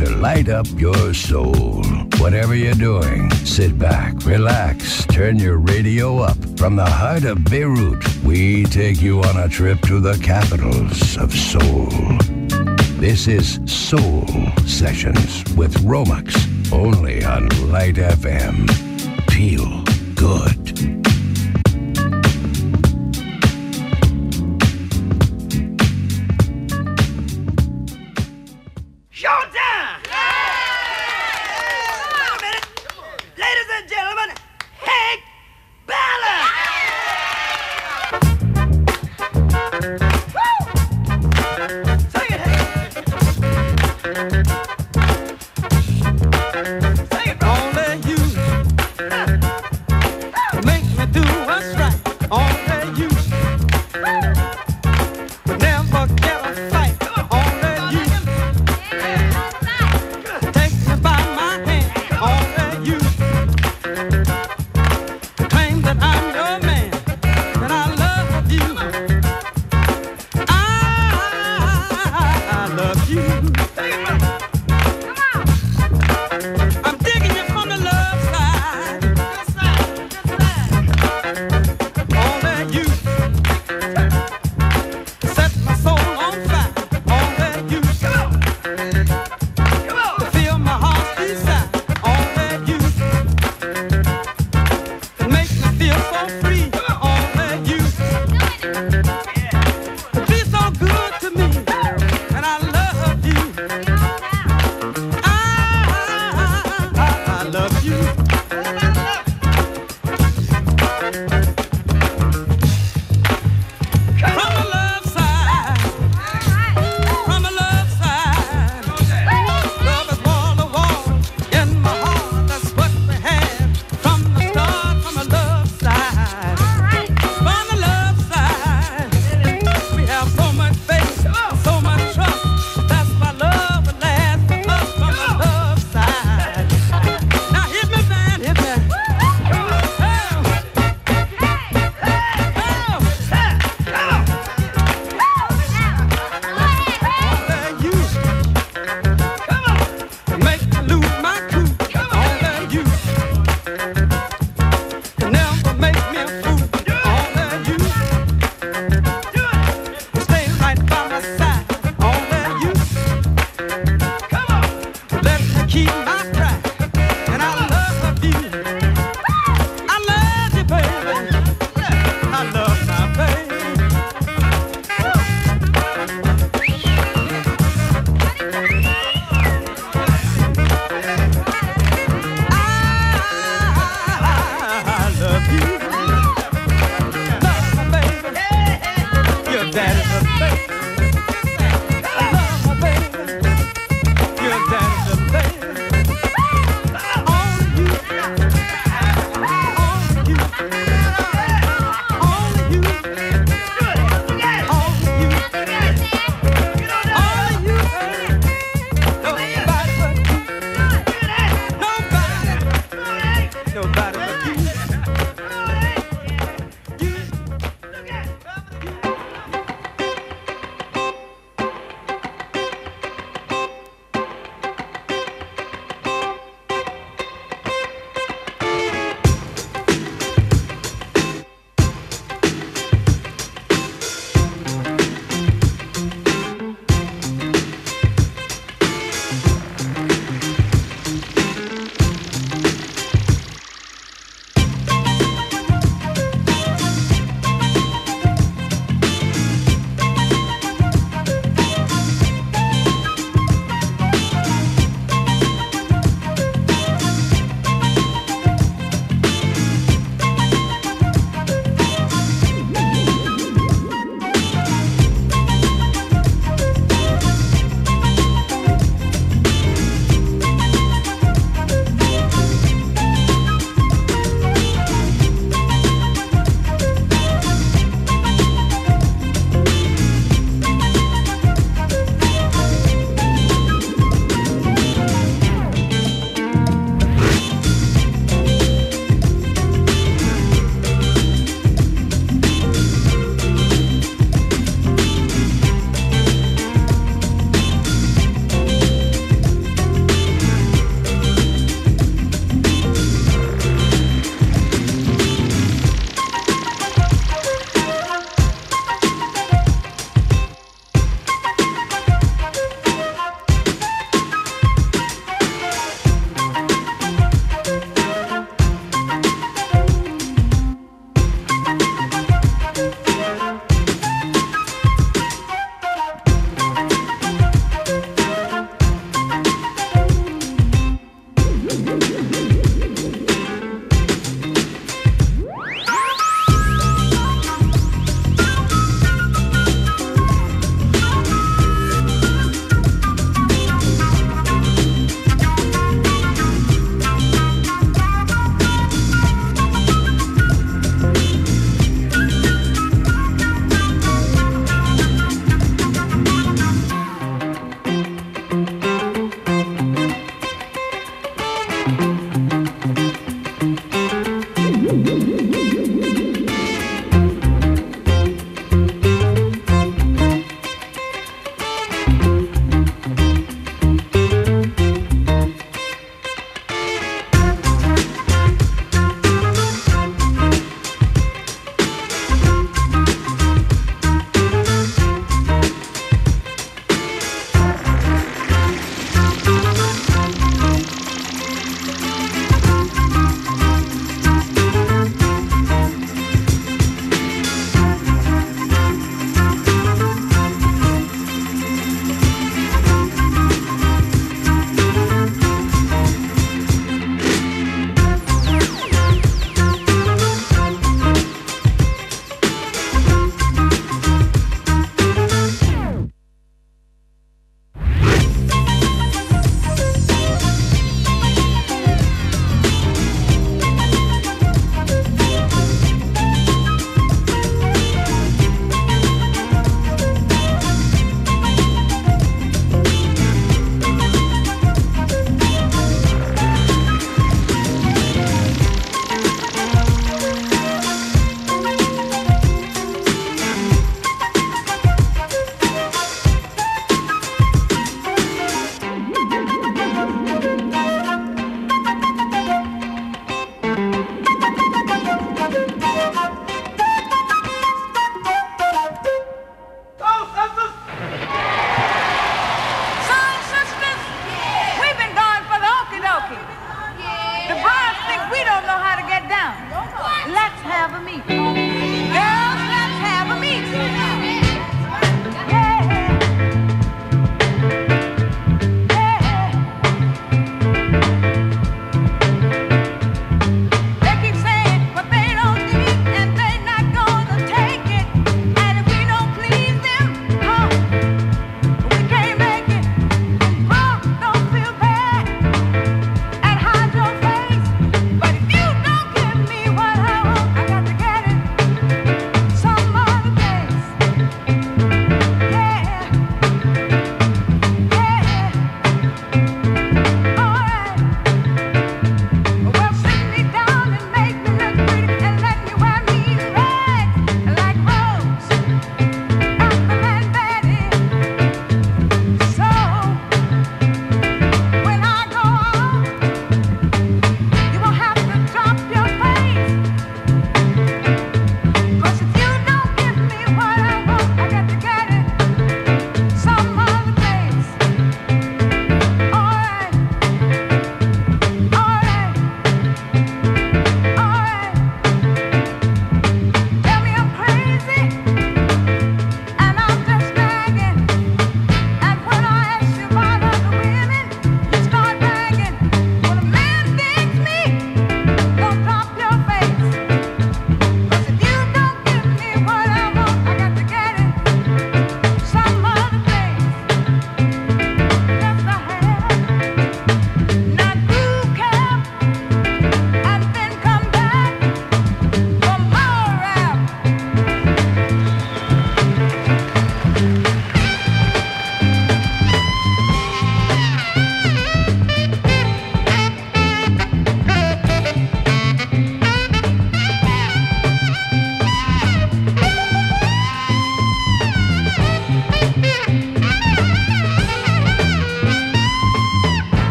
to light up your soul. Whatever you're doing, sit back, relax, turn your radio up. From the heart of Beirut, we take you on a trip to the capitals of soul. This is Soul Sessions with Romax, only on Light FM. Feel good.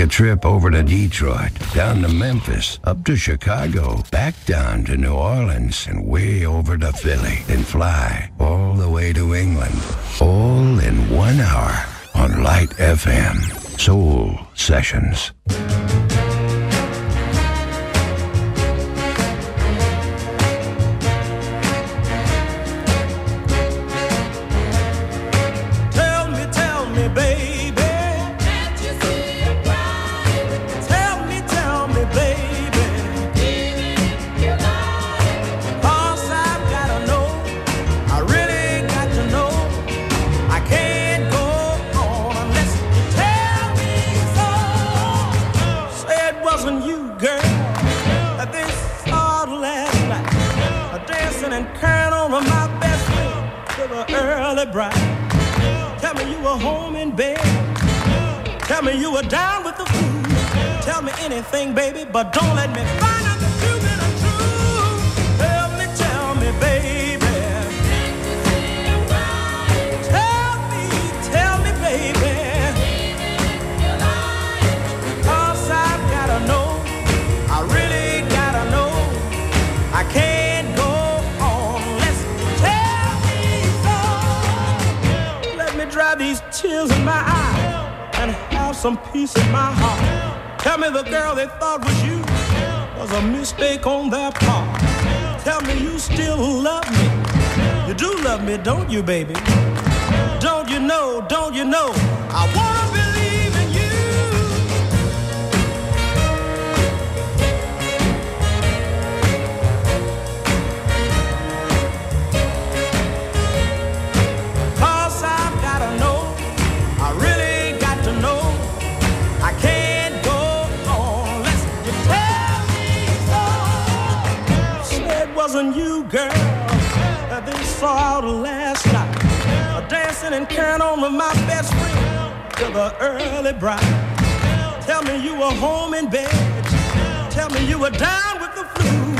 A trip over to Detroit, down to Memphis, up to Chicago, back down to New Orleans, and way over to Philly. Then fly all the way to England. All in one hour on Light FM. Soul Sessions. Anything, baby, but don't let me find out that you've been untrue. Tell me, tell me, baby. Tell me, tell me, baby. Cause I've gotta know. I really gotta know. I can't go on you tell me so. Let me dry these tears in my eyes and have some peace in my heart. Tell me the girl they thought was you was a mistake on their part. Tell me you still love me. You do love me, don't you, baby? Don't you know, don't you know? I wanna believe saw last night. Dancing and carrying on with my best friend till the early bright. Tell me you were home in bed. Tell me you were down with the flu.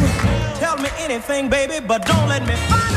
Tell me anything, baby, but don't let me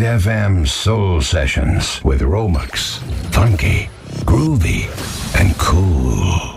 FM Soul Sessions with Romex. Funky, groovy, and cool.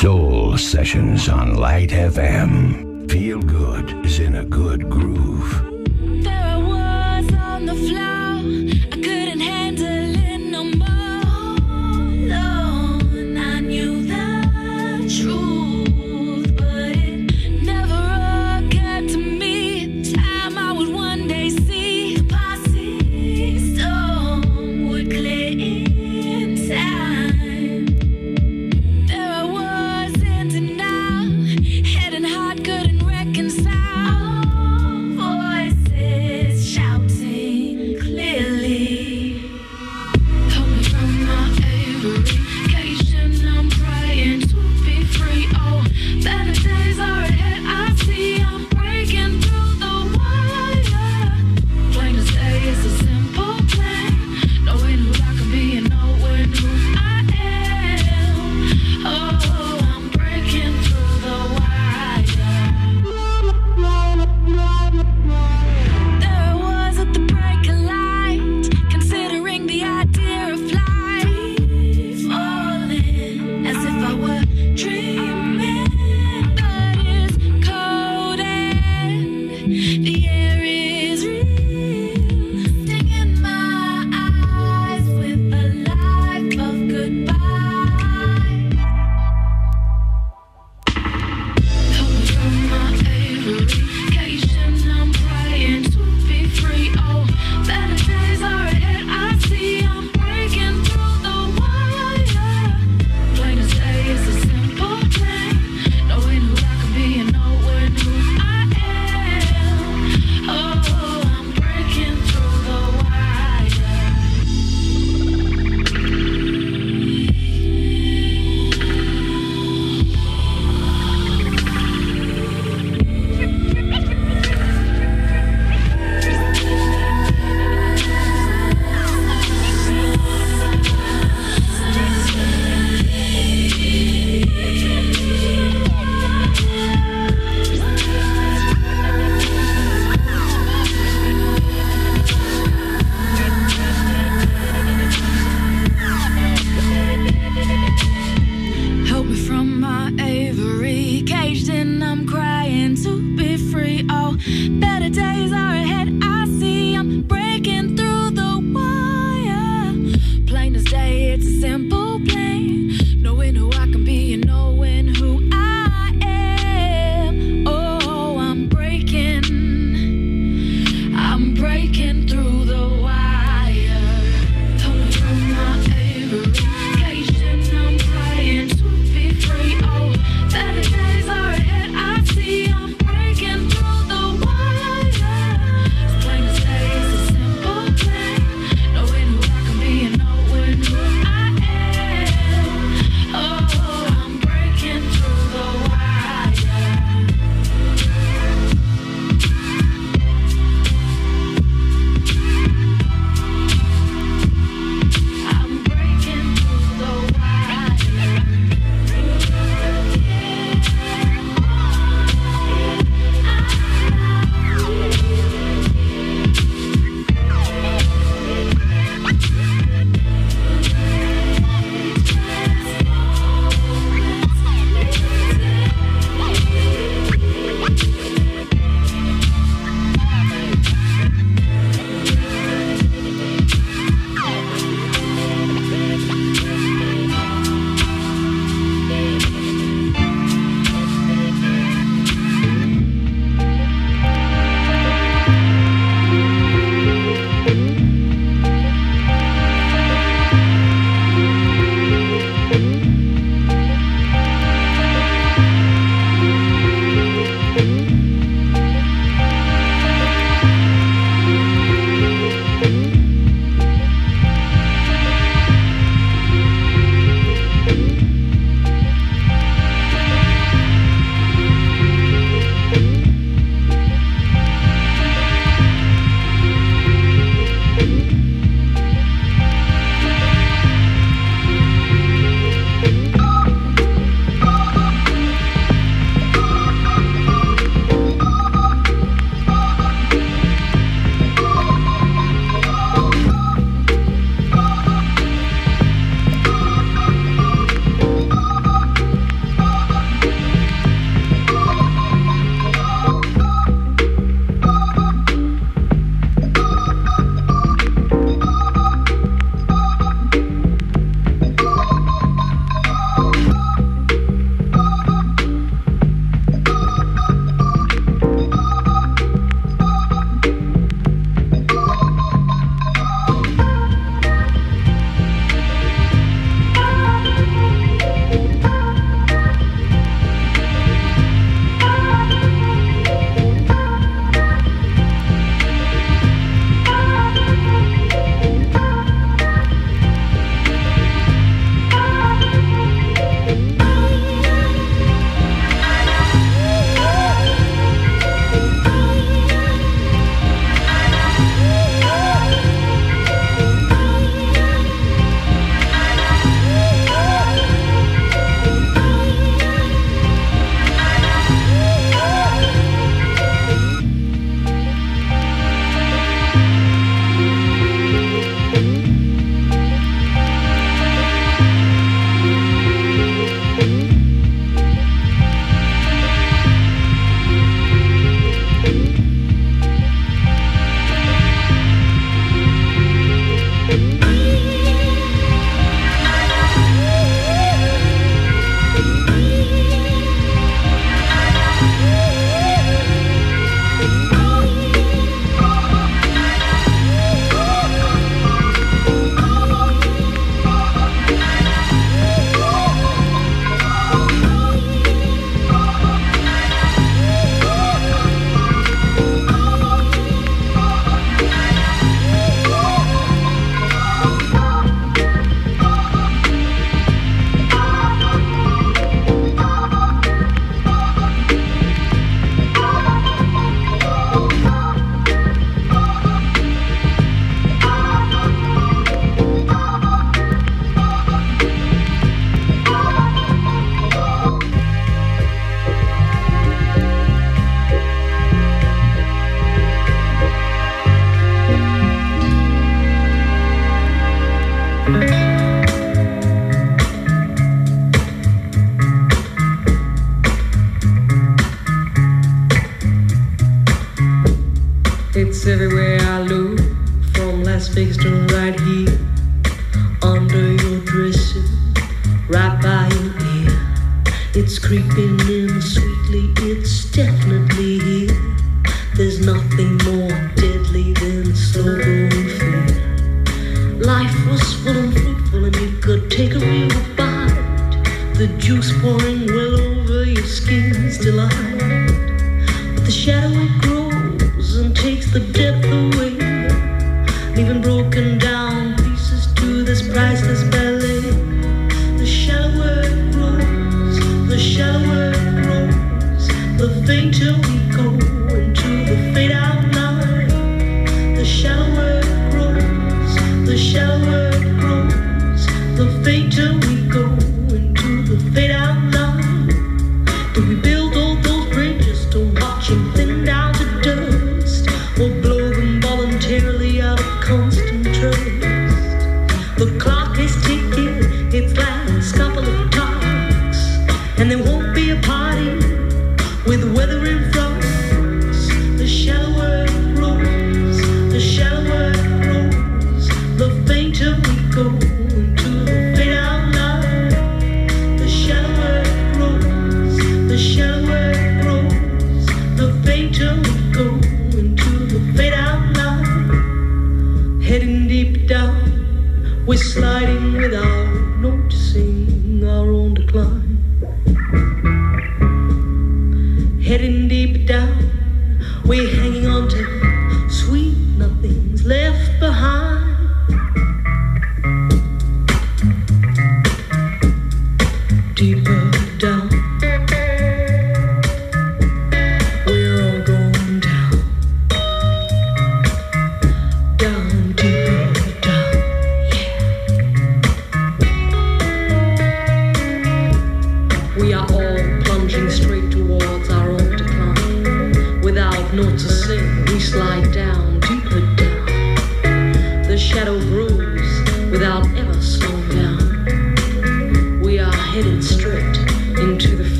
Soul Sessions on Light FM. Feel good is in a good groove.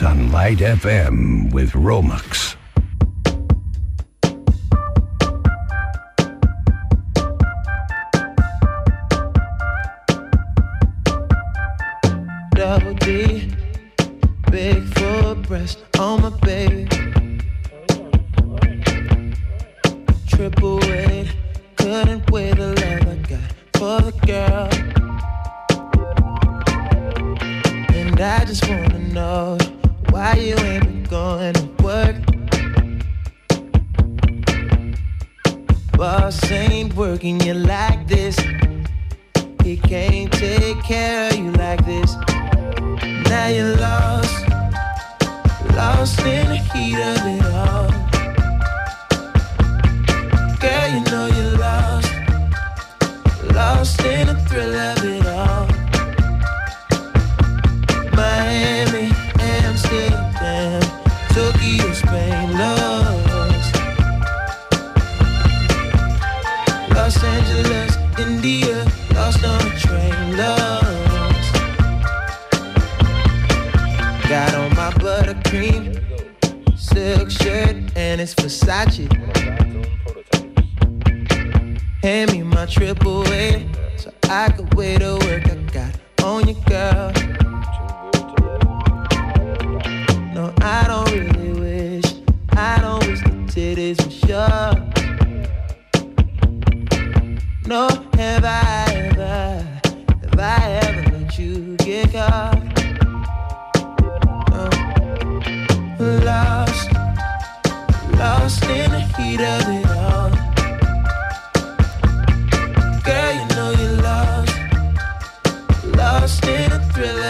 Sessions on Light FM with Romux. double D, in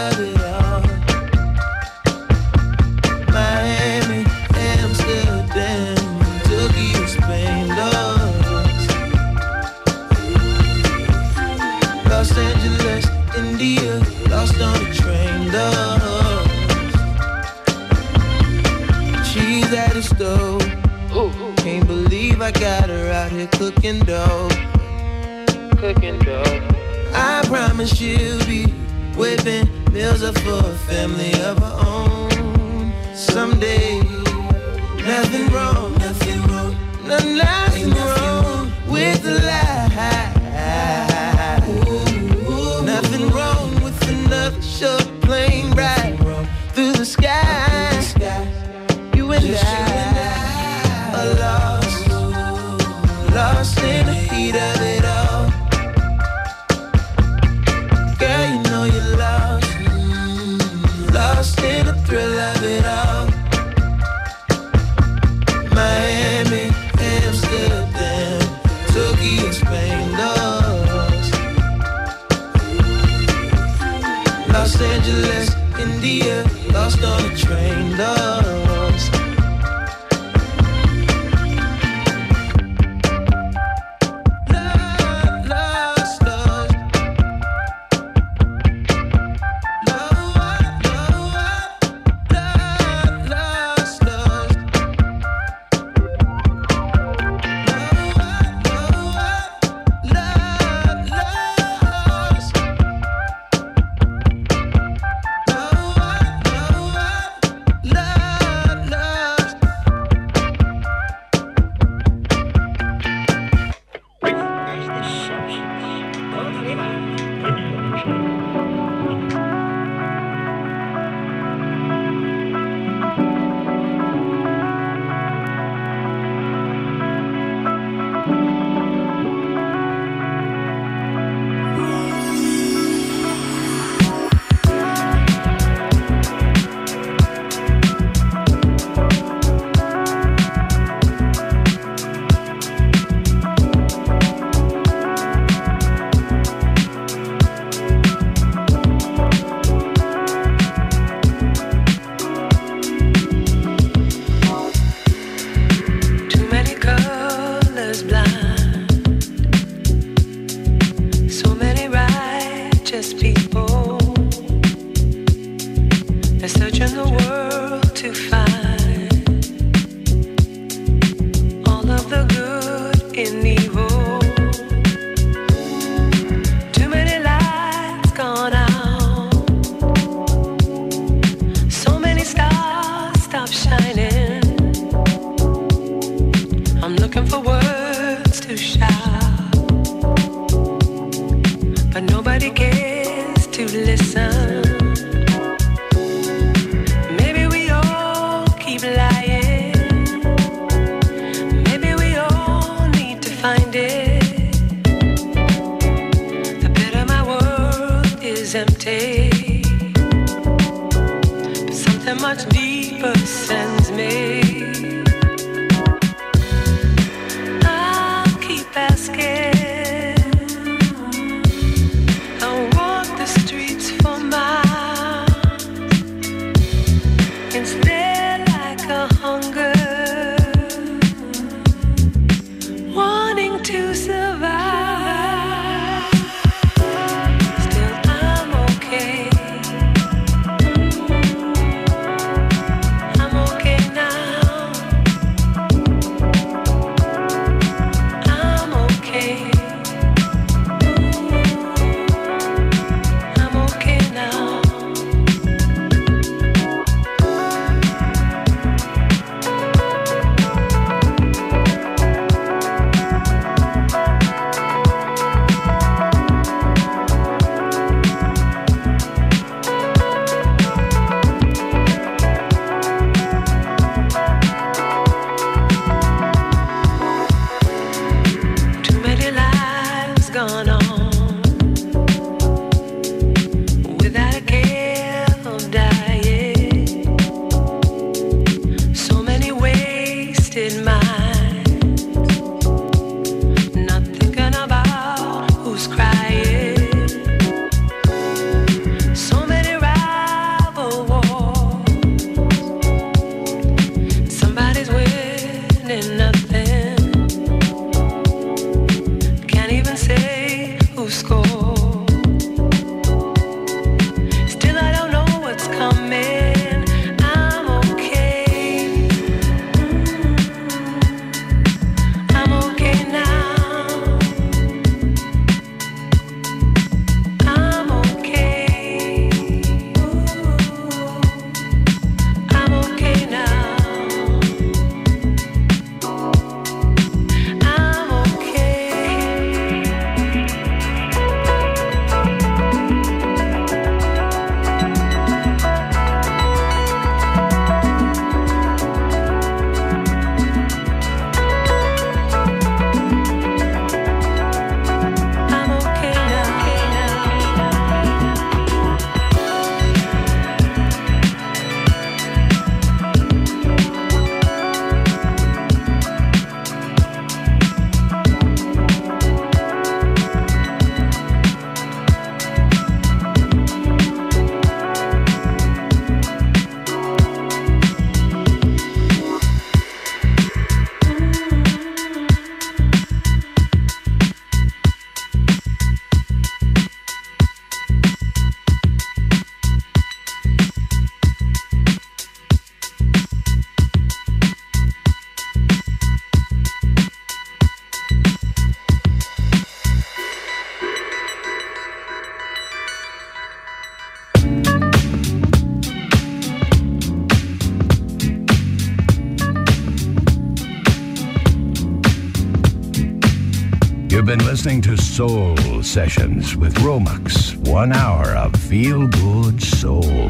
Soul Sessions with Romex. One hour of feel good soul.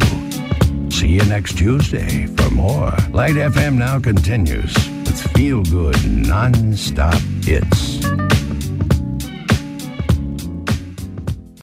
See you next Tuesday for more. Light FM now continues with feel good non stop hits.